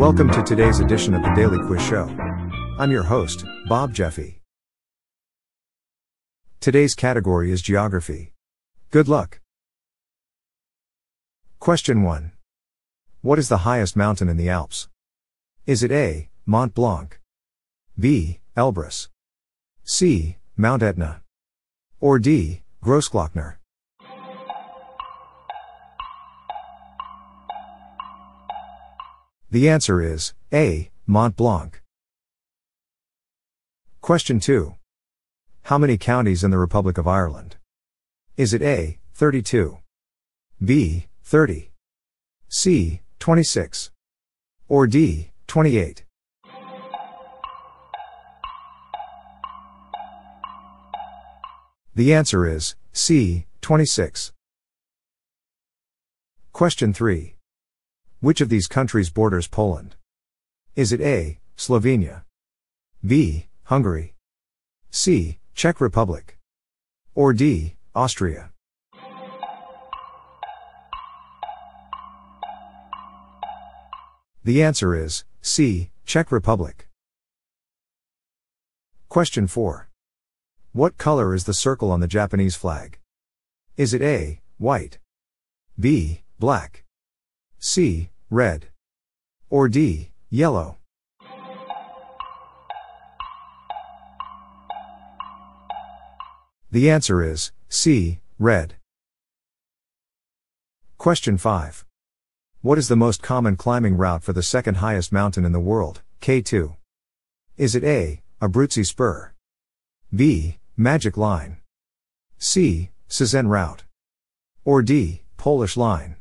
Welcome to today's edition of the Daily Quiz Show. I'm your host, Bob Jeffy. Today's category is geography. Good luck. Question 1. What is the highest mountain in the Alps? Is it A. Mont Blanc? B. Elbrus? C. Mount Etna? Or D. Grossglockner? The answer is A. Mont Blanc. Question 2. How many counties in the Republic of Ireland? Is it A. 32? B. 30? C. 26? Or D. 28? The answer is C. 26. Question 3. Which of these countries borders Poland? Is it A. Slovenia? B. Hungary? C. Czech Republic? Or D. Austria? The answer is C. Czech Republic. Question 4. What color is the circle on the Japanese flag? Is it A. White? B. Black? C. Red? Or D. Yellow? The answer is C. Red. Question 5. What is the most common climbing route for the second highest mountain in the world, K2? Is it A. Abruzzi Spur? B. Magic Line? C. Cesen Route? Or D. Polish Line?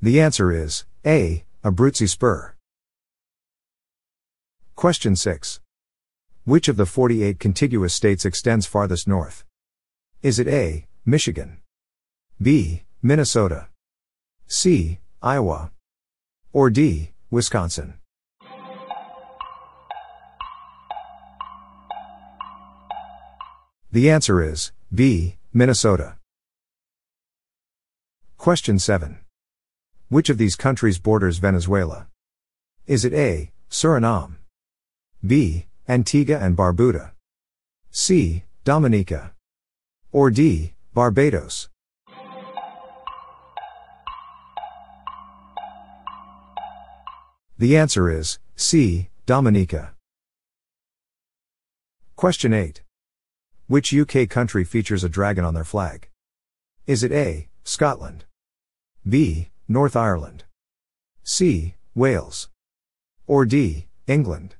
The answer is A. Abruzzi Spur. Question 6. Which of the 48 contiguous states extends farthest north? Is it A. Michigan? B. Minnesota? C. Iowa? Or D. Wisconsin? The answer is B. Minnesota. Question 7. Which of these countries borders Venezuela? Is it A. Suriname? B. Antigua and Barbuda? C. Dominica? Or D. Barbados? The answer is C. Dominica. Question 8. Which UK country features a dragon on their flag? Is it A. Scotland? B. North Ireland? C. Wales? Or D. England?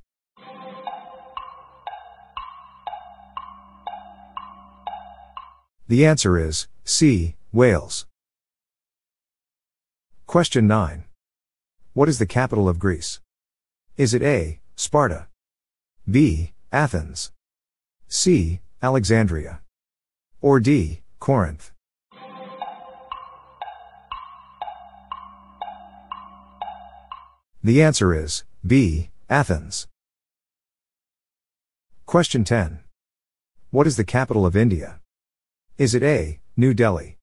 The answer is C. Wales. Question 9. What is the capital of Greece? Is it A. Sparta? B. Athens? C. Alexandria? Or D. Corinth? The answer is B. Athens. Question 10. What is the capital of India? Is it A. New Delhi?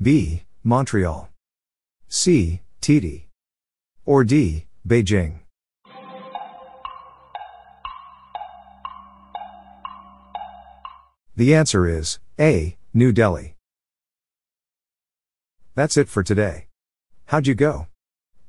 B. Montreal? C. Or D. Beijing? The answer is A. New Delhi. That's it for today. How'd you go?